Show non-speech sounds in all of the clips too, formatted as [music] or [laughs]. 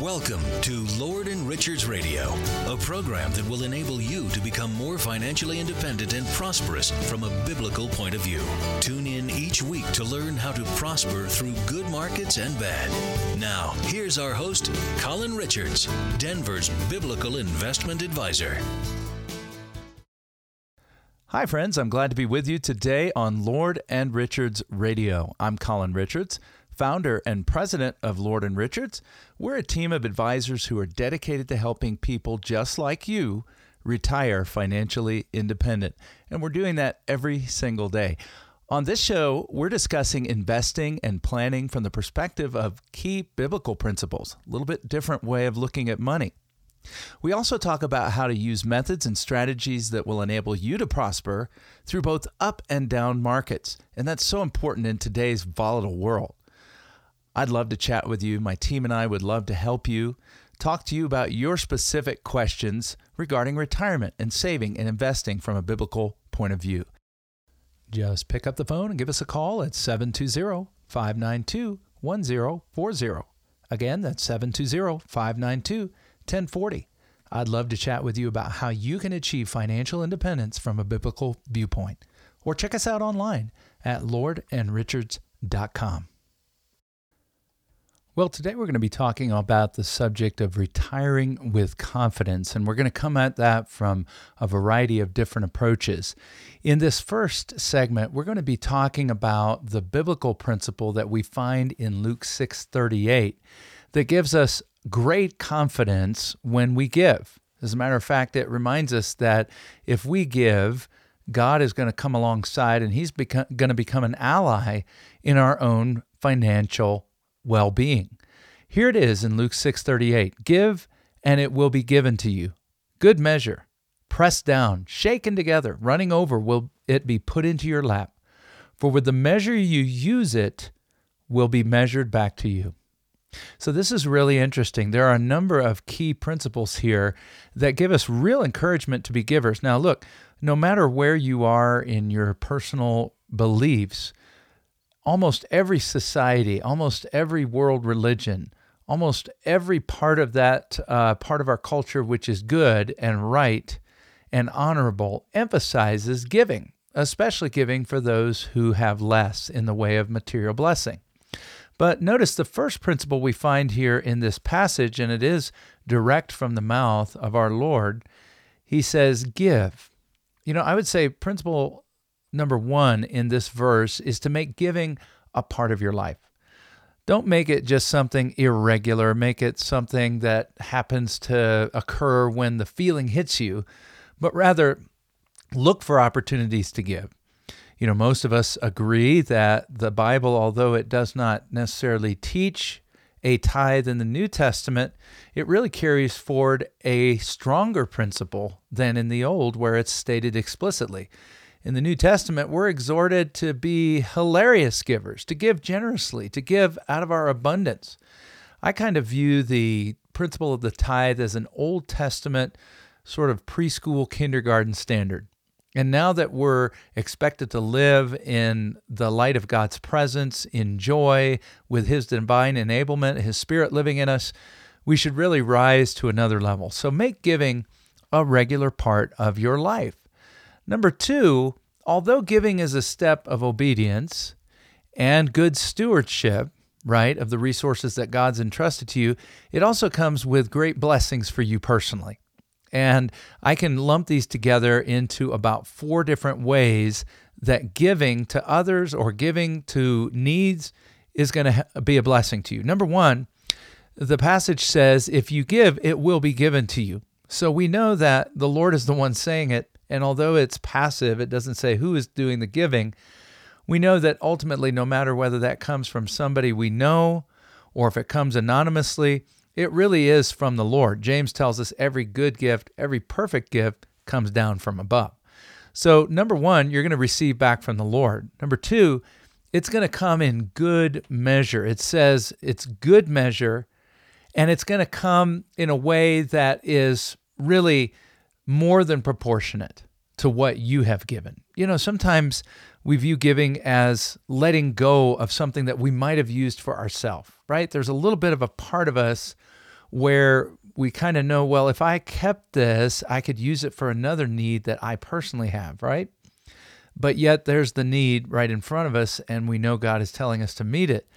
Welcome to Lord and Richards Radio, a program that will enable you to become more financially independent and prosperous from a biblical point of view. Tune in each week to learn how to prosper through good markets and bad. Now, here's our host, Colin Richards, Denver's biblical investment advisor. Hi, friends. I'm glad to be with you today on Lord and Richards Radio. I'm Colin Richards founder and president of Lord and Richards. We're a team of advisors who are dedicated to helping people just like you retire financially independent. And we're doing that every single day. On this show, we're discussing investing and planning from the perspective of key biblical principles, a little bit different way of looking at money. We also talk about how to use methods and strategies that will enable you to prosper through both up and down markets. And that's so important in today's volatile world. I'd love to chat with you. My team and I would love to help you, talk to you about your specific questions regarding retirement and saving and investing from a biblical point of view. Just pick up the phone and give us a call at 720 592 1040. Again, that's 720 592 1040. I'd love to chat with you about how you can achieve financial independence from a biblical viewpoint. Or check us out online at lordandrichards.com. Well, today we're going to be talking about the subject of retiring with confidence, and we're going to come at that from a variety of different approaches. In this first segment, we're going to be talking about the biblical principle that we find in Luke 6:38 that gives us great confidence when we give. As a matter of fact, it reminds us that if we give, God is going to come alongside and he's going to become an ally in our own financial well-being. Here it is in Luke 6:38. Give and it will be given to you. Good measure, pressed down, shaken together, running over will it be put into your lap. For with the measure you use it will be measured back to you. So, this is really interesting. There are a number of key principles here that give us real encouragement to be givers. Now, look, no matter where you are in your personal beliefs, almost every society, almost every world religion, almost every part of that uh, part of our culture which is good and right and honorable emphasizes giving, especially giving for those who have less in the way of material blessing. But notice the first principle we find here in this passage, and it is direct from the mouth of our Lord. He says, Give. You know, I would say principle number one in this verse is to make giving a part of your life. Don't make it just something irregular. Make it something that happens to occur when the feeling hits you, but rather look for opportunities to give. You know, most of us agree that the Bible, although it does not necessarily teach a tithe in the New Testament, it really carries forward a stronger principle than in the Old, where it's stated explicitly. In the New Testament, we're exhorted to be hilarious givers, to give generously, to give out of our abundance. I kind of view the principle of the tithe as an Old Testament sort of preschool kindergarten standard. And now that we're expected to live in the light of God's presence, in joy, with His divine enablement, His Spirit living in us, we should really rise to another level. So make giving a regular part of your life. Number two, although giving is a step of obedience and good stewardship, right, of the resources that God's entrusted to you, it also comes with great blessings for you personally. And I can lump these together into about four different ways that giving to others or giving to needs is going to be a blessing to you. Number one, the passage says, if you give, it will be given to you. So we know that the Lord is the one saying it. And although it's passive, it doesn't say who is doing the giving. We know that ultimately, no matter whether that comes from somebody we know or if it comes anonymously, it really is from the Lord. James tells us every good gift, every perfect gift comes down from above. So, number one, you're going to receive back from the Lord. Number two, it's going to come in good measure. It says it's good measure, and it's going to come in a way that is really more than proportionate to what you have given. You know, sometimes we view giving as letting go of something that we might have used for ourselves, right? There's a little bit of a part of us where we kind of know, well, if I kept this, I could use it for another need that I personally have, right? But yet there's the need right in front of us, and we know God is telling us to meet it.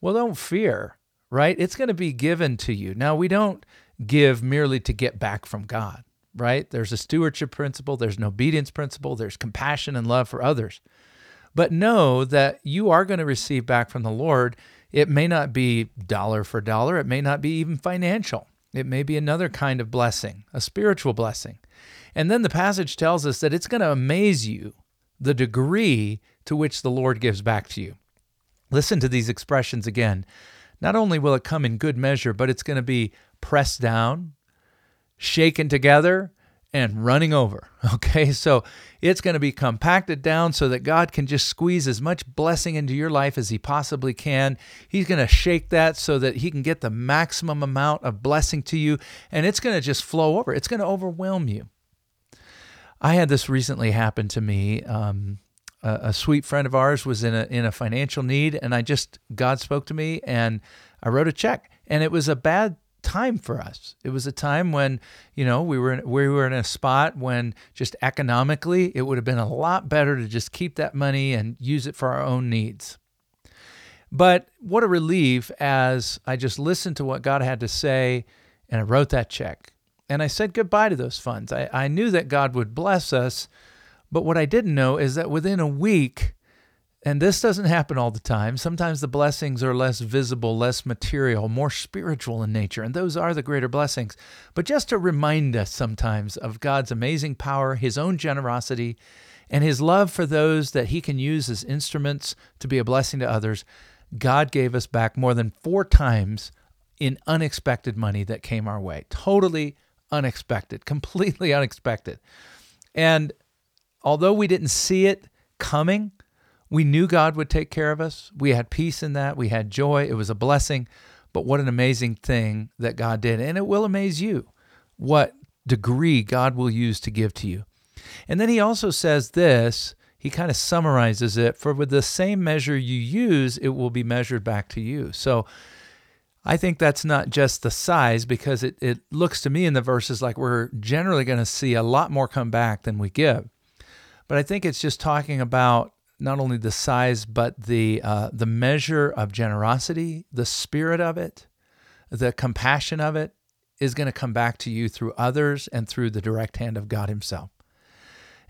Well, don't fear, right? It's going to be given to you. Now, we don't give merely to get back from God, right? There's a stewardship principle, there's an obedience principle, there's compassion and love for others. But know that you are going to receive back from the Lord. It may not be dollar for dollar, it may not be even financial. It may be another kind of blessing, a spiritual blessing. And then the passage tells us that it's going to amaze you the degree to which the Lord gives back to you. Listen to these expressions again. Not only will it come in good measure, but it's going to be pressed down, shaken together, and running over. [laughs] Okay, so it's going to be compacted down so that God can just squeeze as much blessing into your life as He possibly can. He's going to shake that so that He can get the maximum amount of blessing to you, and it's going to just flow over. It's going to overwhelm you. I had this recently happen to me. Um, a, a sweet friend of ours was in a in a financial need, and I just God spoke to me, and I wrote a check, and it was a bad time for us. It was a time when, you know, we were in, we were in a spot when just economically it would have been a lot better to just keep that money and use it for our own needs. But what a relief as I just listened to what God had to say and I wrote that check. And I said goodbye to those funds. I, I knew that God would bless us, but what I didn't know is that within a week, and this doesn't happen all the time. Sometimes the blessings are less visible, less material, more spiritual in nature, and those are the greater blessings. But just to remind us sometimes of God's amazing power, His own generosity, and His love for those that He can use as instruments to be a blessing to others, God gave us back more than four times in unexpected money that came our way. Totally unexpected, completely [laughs] unexpected. And although we didn't see it coming, we knew God would take care of us. We had peace in that. We had joy. It was a blessing. But what an amazing thing that God did. And it will amaze you what degree God will use to give to you. And then he also says this he kind of summarizes it for with the same measure you use, it will be measured back to you. So I think that's not just the size because it, it looks to me in the verses like we're generally going to see a lot more come back than we give. But I think it's just talking about not only the size but the uh, the measure of generosity, the spirit of it, the compassion of it is going to come back to you through others and through the direct hand of God himself.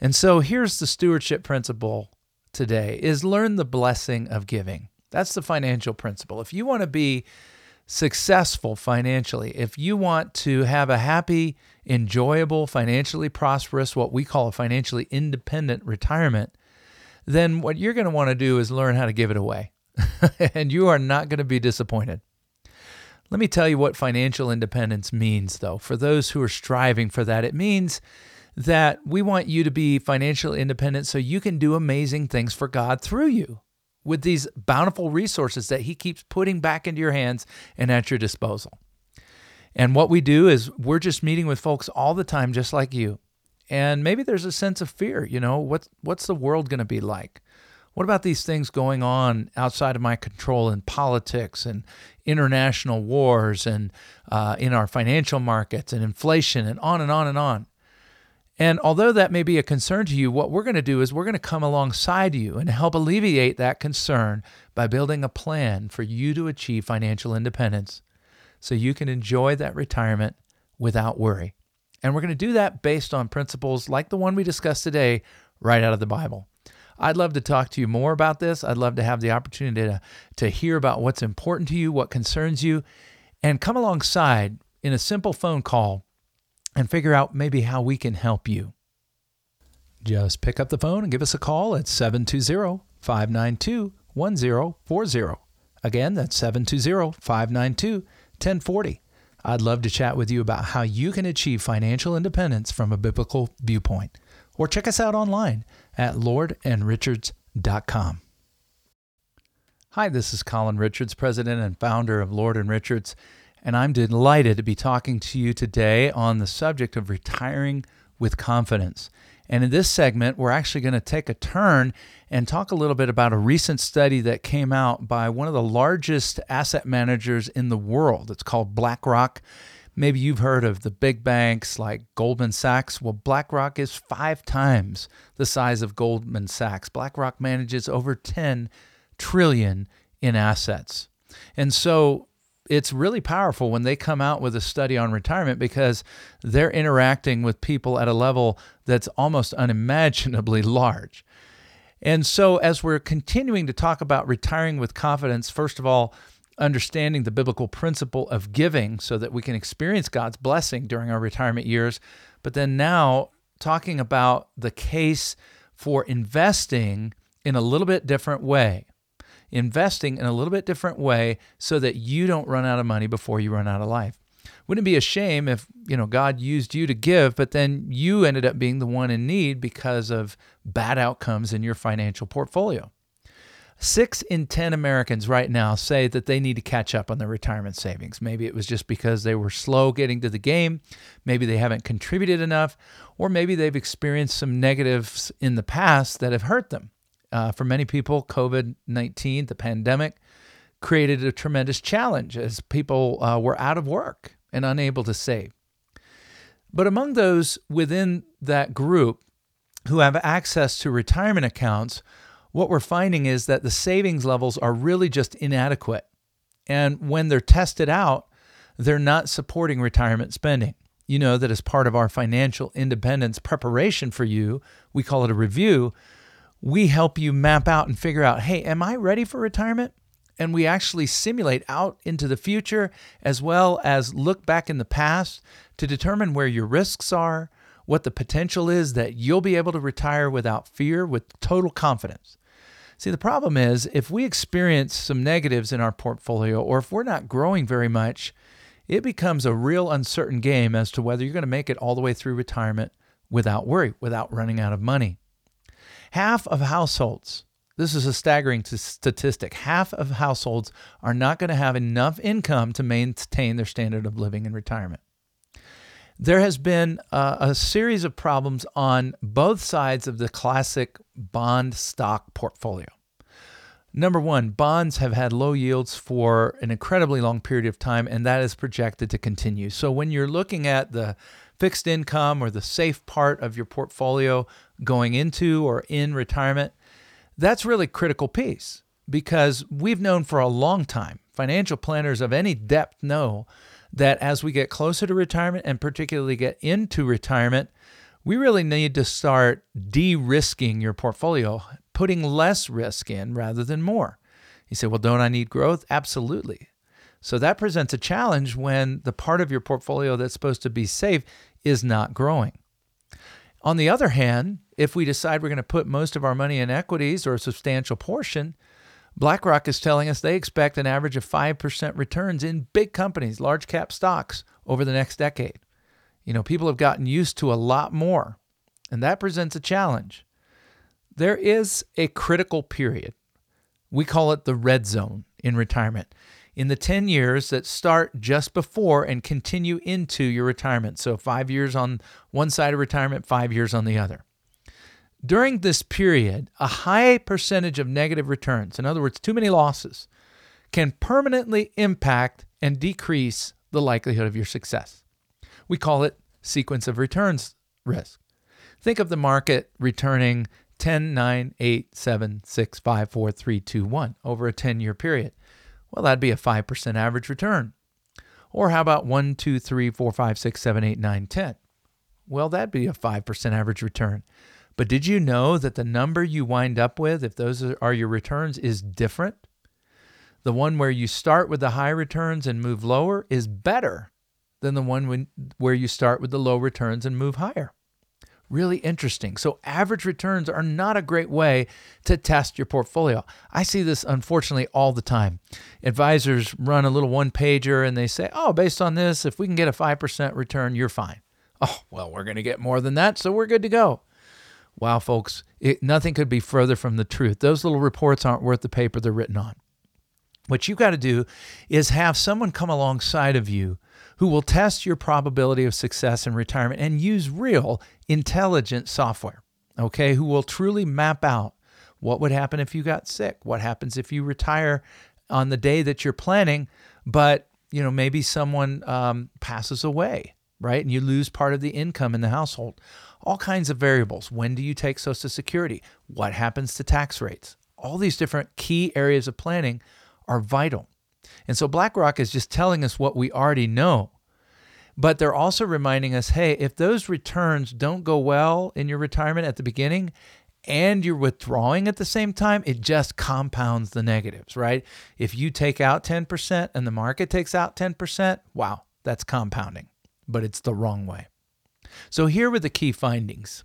And so here's the stewardship principle today is learn the blessing of giving. That's the financial principle. If you want to be successful financially, if you want to have a happy, enjoyable, financially prosperous, what we call a financially independent retirement, then what you're going to want to do is learn how to give it away. [laughs] and you are not going to be disappointed. Let me tell you what financial independence means, though. For those who are striving for that, it means that we want you to be financially independent so you can do amazing things for God through you with these bountiful resources that He keeps putting back into your hands and at your disposal. And what we do is we're just meeting with folks all the time, just like you, and maybe there's a sense of fear, you know, what's what's the world going to be like? What about these things going on outside of my control in politics and international wars and uh, in our financial markets and inflation and on and on and on? And although that may be a concern to you, what we're going to do is we're going to come alongside you and help alleviate that concern by building a plan for you to achieve financial independence so you can enjoy that retirement without worry. And we're going to do that based on principles like the one we discussed today, right out of the Bible. I'd love to talk to you more about this. I'd love to have the opportunity to, to hear about what's important to you, what concerns you, and come alongside in a simple phone call and figure out maybe how we can help you. Just pick up the phone and give us a call at 720 592 1040. Again, that's 720 592 1040. I'd love to chat with you about how you can achieve financial independence from a biblical viewpoint. Or check us out online at lordandrichards.com. Hi, this is Colin Richards, president and founder of Lord and Richards, and I'm delighted to be talking to you today on the subject of retiring with confidence. And in this segment, we're actually going to take a turn and talk a little bit about a recent study that came out by one of the largest asset managers in the world. It's called BlackRock. Maybe you've heard of the big banks like Goldman Sachs. Well, BlackRock is five times the size of Goldman Sachs. BlackRock manages over 10 trillion in assets. And so it's really powerful when they come out with a study on retirement because they're interacting with people at a level that's almost unimaginably [laughs] large. And so, as we're continuing to talk about retiring with confidence, first of all, understanding the biblical principle of giving so that we can experience God's blessing during our retirement years, but then now talking about the case for investing in a little bit different way investing in a little bit different way so that you don't run out of money before you run out of life. Wouldn't it be a shame if, you know, God used you to give, but then you ended up being the one in need because of bad outcomes in your financial portfolio? Six in 10 Americans right now say that they need to catch up on their retirement savings. Maybe it was just because they were slow getting to the game. Maybe they haven't contributed enough, or maybe they've experienced some negatives in the past that have hurt them. Uh, for many people, COVID 19, the pandemic, created a tremendous challenge as people uh, were out of work and unable to save. But among those within that group who have access to retirement accounts, what we're finding is that the savings levels are really just inadequate. And when they're tested out, they're not supporting retirement spending. You know that as part of our financial independence preparation for you, we call it a review we help you map out and figure out hey, am I ready for retirement? And we actually simulate out into the future as well as look back in the past to determine where your risks are, what the potential is that you'll be able to retire without fear, with total confidence. See, the problem is if we experience some negatives in our portfolio or if we're not growing very much, it becomes a real uncertain game as to whether you're going to make it all the way through retirement without worry, without running out of money. Half of households, this is a staggering t- statistic, half of households are not going to have enough income to maintain their standard of living in retirement. There has been a, a series of problems on both sides of the classic bond stock portfolio. Number one, bonds have had low yields for an incredibly long period of time, and that is projected to continue. So, when you're looking at the fixed income or the safe part of your portfolio going into or in retirement, that's really critical piece because we've known for a long time, financial planners of any depth know that as we get closer to retirement and particularly get into retirement, we really need to start de risking your portfolio, putting less risk in rather than more. You say, well, don't I need growth? Absolutely. So that presents a challenge when the part of your portfolio that's supposed to be safe is not growing. On the other hand, if we decide we're going to put most of our money in equities or a substantial portion, BlackRock is telling us they expect an average of 5% returns in big companies, large cap stocks over the next decade. You know, people have gotten used to a lot more, and that presents a challenge. There is a critical period. We call it the red zone in retirement in the 10 years that start just before and continue into your retirement. So, five years on one side of retirement, five years on the other. During this period, a high percentage of negative returns, in other words, too many losses, can permanently impact and decrease the likelihood of your success. We call it sequence of returns risk. Think of the market returning 10, 9, 8, 7, 6, 5, 4, 3, 2, 1 over a 10 year period. Well, that'd be a 5% average return. Or how about 1, 2, 3, 4, 5, 6, 7, 8, 9, 10? Well, that'd be a 5% average return. But did you know that the number you wind up with, if those are your returns, is different? The one where you start with the high returns and move lower is better than the one when, where you start with the low returns and move higher really interesting. So, average returns are not a great way to test your portfolio. I see this unfortunately all the time. Advisors run a little one pager and they say, oh, based on this, if we can get a 5% return, you're fine. Oh, well, we're going to get more than that, so we're good to go. Wow, folks, it, nothing could be further from the truth. Those little reports aren't worth the paper they're written on. What you've got to do is have someone come alongside of you who will test your probability of success in retirement and use real intelligent software, okay, who will truly map out what would happen if you got sick, what happens if you retire on the day that you're planning, but you know maybe someone um, passes away, right, and you lose part of the income in the household. All kinds of variables. When do you take Social Security? What happens to tax rates? All these different key areas of planning are vital. And so BlackRock is just telling us what we already know. But they're also reminding us hey, if those returns don't go well in your retirement at the beginning and you're withdrawing at the same time, it just compounds the negatives, right? If you take out 10% and the market takes out 10%, wow, that's compounding, but it's the wrong way. So here were the key findings.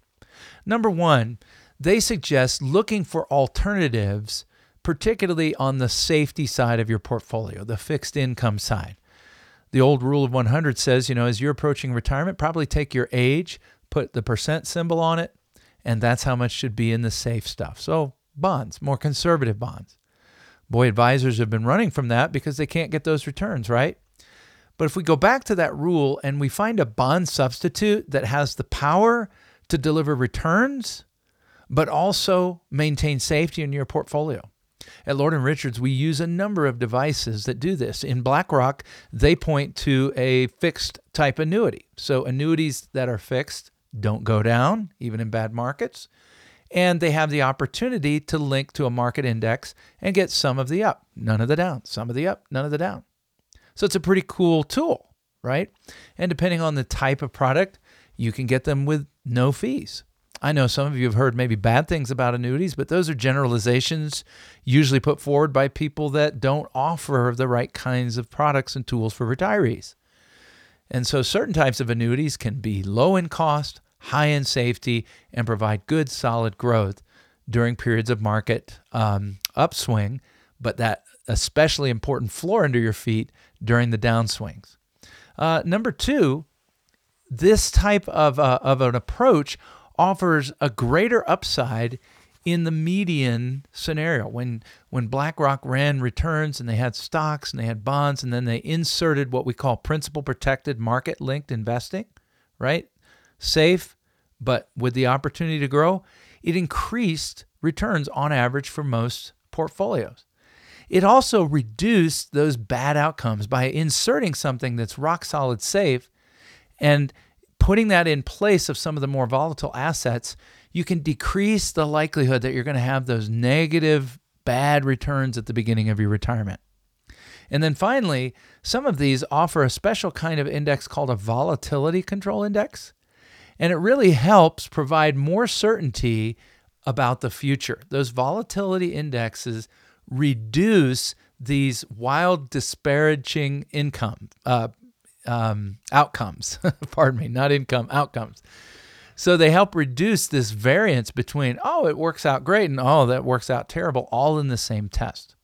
Number one, they suggest looking for alternatives particularly on the safety side of your portfolio, the fixed income side. The old rule of 100 says, you know, as you're approaching retirement, probably take your age, put the percent symbol on it, and that's how much should be in the safe stuff. So, bonds, more conservative bonds. Boy, advisors have been running from that because they can't get those returns, right? But if we go back to that rule and we find a bond substitute that has the power to deliver returns, but also maintain safety in your portfolio, at Lord and Richards, we use a number of devices that do this. In BlackRock, they point to a fixed type annuity. So annuities that are fixed don't go down, even in bad markets. And they have the opportunity to link to a market index and get some of the up, none of the down, some of the up, none of the down. So it's a pretty cool tool, right? And depending on the type of product, you can get them with no fees. I know some of you have heard maybe bad things about annuities, but those are generalizations usually put forward by people that don't offer the right kinds of products and tools for retirees. And so certain types of annuities can be low in cost, high in safety, and provide good, solid growth during periods of market um, upswing, but that especially important floor under your feet during the downswings. Uh, number two, this type of, uh, of an approach offers a greater upside in the median scenario when when BlackRock ran returns and they had stocks and they had bonds and then they inserted what we call principal protected market linked investing, right? Safe but with the opportunity to grow, it increased returns on average for most portfolios. It also reduced those bad outcomes by inserting something that's rock solid safe and putting that in place of some of the more volatile assets, you can decrease the likelihood that you're going to have those negative, bad returns at the beginning of your retirement. And then finally, some of these offer a special kind of index called a volatility control index. And it really helps provide more certainty about the future. Those volatility indexes reduce these wild disparaging income uh, um, outcomes. [laughs] Pardon me, not income, outcomes. So they help reduce this variance between, oh, it works out great and oh, that works out terrible, all in the same test.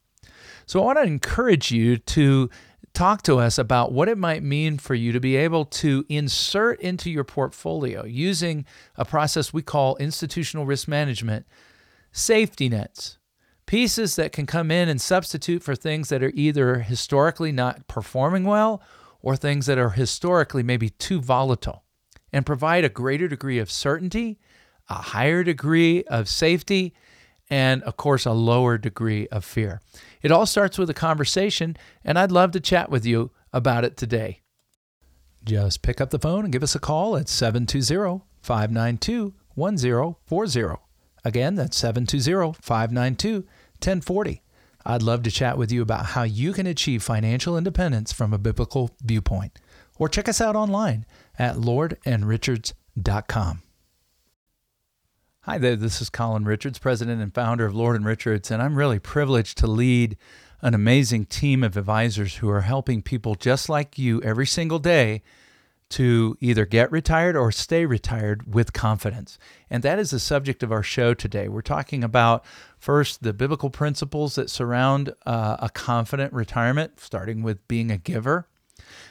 So I want to encourage you to talk to us about what it might mean for you to be able to insert into your portfolio using a process we call institutional risk management safety nets. Pieces that can come in and substitute for things that are either historically not performing well or things that are historically maybe too volatile and provide a greater degree of certainty, a higher degree of safety, and of course, a lower degree of fear. It all starts with a conversation, and I'd love to chat with you about it today. Just pick up the phone and give us a call at 720 592 1040. Again, that's 720 592 1040. I'd love to chat with you about how you can achieve financial independence from a biblical viewpoint. Or check us out online at lordandrichards.com. Hi there, this is Colin Richards, president and founder of Lord and Richards, and I'm really privileged to lead an amazing team of advisors who are helping people just like you every single day to either get retired or stay retired with confidence. And that is the subject of our show today. We're talking about first the biblical principles that surround uh, a confident retirement, starting with being a giver.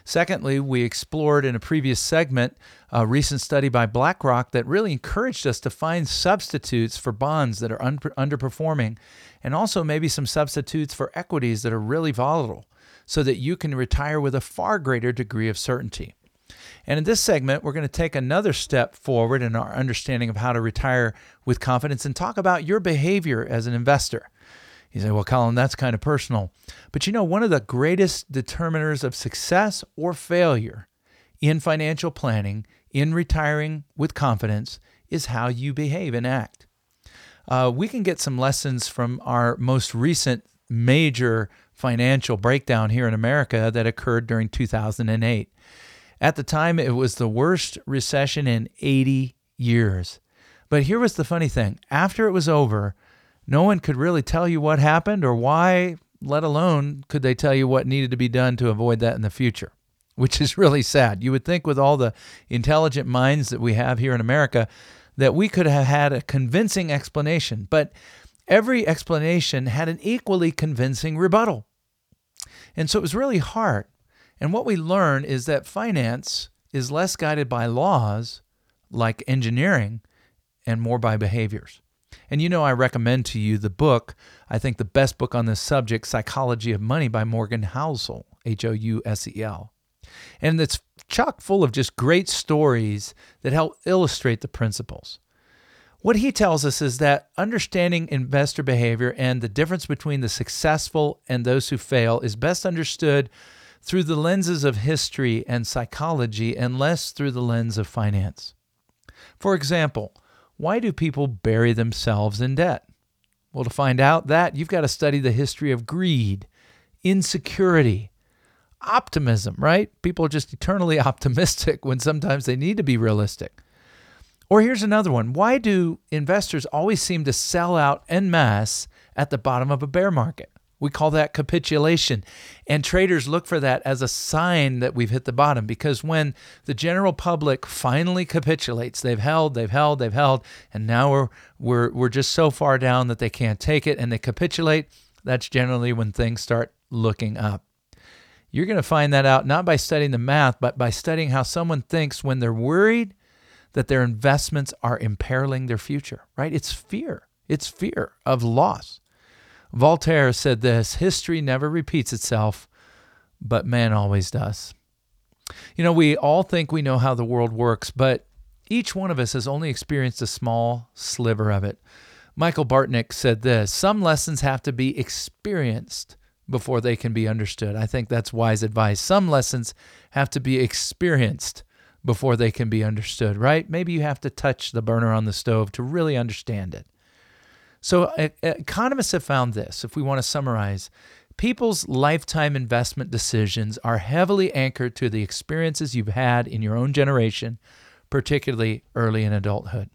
Secondly, we explored in a previous segment a recent study by BlackRock that really encouraged us to find substitutes for bonds that are un- underperforming and also maybe some substitutes for equities that are really volatile so that you can retire with a far greater degree of certainty. And in this segment, we're going to take another step forward in our understanding of how to retire with confidence and talk about your behavior as an investor. You say, well, Colin, that's kind of personal. But you know, one of the greatest determiners of success or failure in financial planning, in retiring with confidence, is how you behave and act. Uh, we can get some lessons from our most recent major financial breakdown here in America that occurred during 2008. At the time, it was the worst recession in 80 years. But here was the funny thing after it was over, no one could really tell you what happened or why, let alone could they tell you what needed to be done to avoid that in the future, which is really sad. You would think, with all the intelligent minds that we have here in America, that we could have had a convincing explanation, but every explanation had an equally convincing rebuttal. And so it was really hard. And what we learn is that finance is less guided by laws like engineering and more by behaviors. And you know, I recommend to you the book, I think the best book on this subject, Psychology of Money by Morgan Housel, H O U S E L. And it's chock full of just great stories that help illustrate the principles. What he tells us is that understanding investor behavior and the difference between the successful and those who fail is best understood through the lenses of history and psychology and less through the lens of finance. For example, why do people bury themselves in debt? Well, to find out that, you've got to study the history of greed, insecurity, optimism, right? People are just eternally [laughs] optimistic when sometimes they need to be realistic. Or here's another one why do investors always seem to sell out en masse at the bottom of a bear market? We call that capitulation. And traders look for that as a sign that we've hit the bottom because when the general public finally capitulates, they've held, they've held, they've held, and now we're, we're, we're just so far down that they can't take it and they capitulate, that's generally when things start looking up. You're going to find that out not by studying the math, but by studying how someone thinks when they're worried that their investments are imperiling their future, right? It's fear. It's fear of loss. Voltaire said this history never repeats itself, but man always does. You know, we all think we know how the world works, but each one of us has only experienced a small sliver of it. Michael Batnick said this Some lessons have to be experienced before they can be understood. I think that's wise advice. Some lessons have to be experienced before they can be understood, right? Maybe you have to touch the burner on the stove to really understand it. So, uh, uh, economists have found this, if we want to summarize, people's lifetime investment decisions are heavily anchored to the experiences you've had in your own generation, particularly early in adulthood.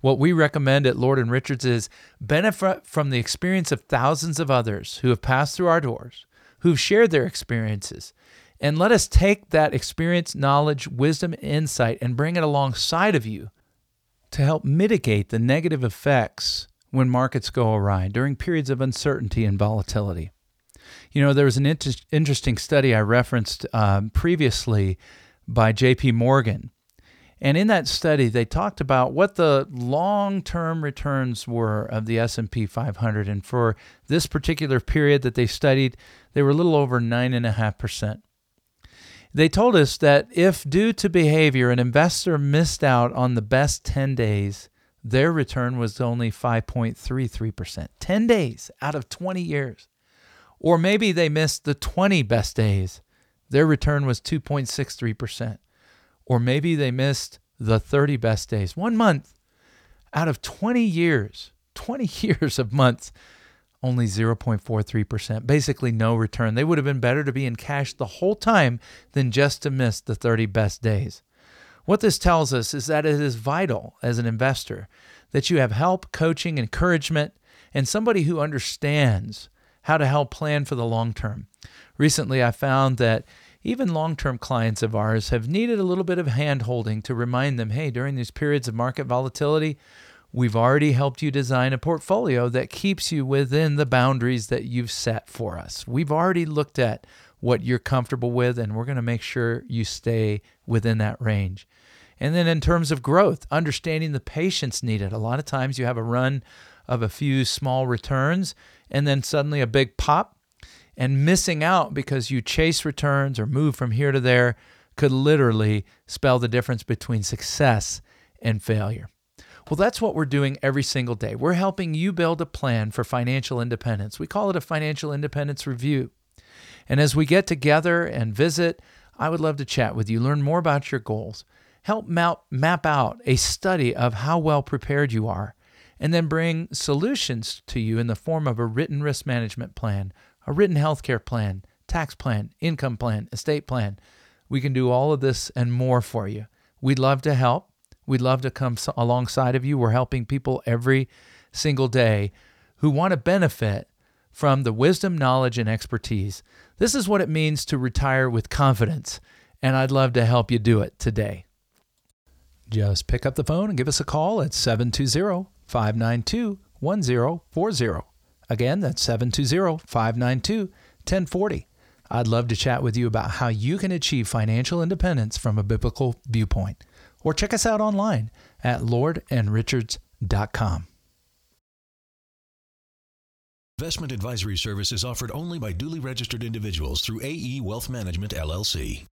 What we recommend at Lord and Richards is benefit from the experience of thousands of others who have passed through our doors, who've shared their experiences, and let us take that experience, knowledge, wisdom, insight and bring it alongside of you to help mitigate the negative effects when markets go awry during periods of uncertainty and volatility. You know, there was an inter- interesting study I referenced um, previously by J.P. Morgan. And in that study, they talked about what the long-term returns were of the S&P 500. And for this particular period that they studied, they were a little over 9.5%. They told us that if, due to behavior, an investor missed out on the best 10 days, their return was only 5.33%. 10 days out of 20 years. Or maybe they missed the 20 best days. Their return was 2.63%. Or maybe they missed the 30 best days. One month out of 20 years, 20 [laughs] years of months, only 0.43%, basically no return. They would have been better to be in cash the whole time than just to miss the 30 best days. What this tells us is that it is vital as an investor that you have help, coaching, encouragement, and somebody who understands how to help plan for the long term. Recently, I found that even long term clients of ours have needed a little bit of hand holding to remind them hey, during these periods of market volatility, we've already helped you design a portfolio that keeps you within the boundaries that you've set for us. We've already looked at what you're comfortable with, and we're going to make sure you stay within that range. And then in terms of growth, understanding the patience needed. A lot of times you have a run of a few small returns and then suddenly a big pop. And missing out because you chase returns or move from here to there could literally spell the difference between success and failure. Well, that's what we're doing every single day. We're helping you build a plan for financial independence. We call it a financial independence review. And as we get together and visit, I would love to chat with you, learn more about your goals, help map, out a study of how well prepared you are, and then bring solutions to you in the form of a written risk management plan, a written healthcare plan, tax plan, income plan, estate plan. We can do all of this and more for you. We'd love to help. We'd love to come alongside of you. We're helping people every single day who want to benefit from the wisdom, knowledge, and expertise. This is what it means to retire with confidence, and I'd love to help you do it today. Just pick up the phone and give us a call at 720 592 1040. Again, that's 720 592 1040. I'd love to chat with you about how you can achieve financial independence from a biblical viewpoint or check us out online at lordandrichards.com. Investment advisory service is offered only by duly registered individuals through AE Wealth Management LLC.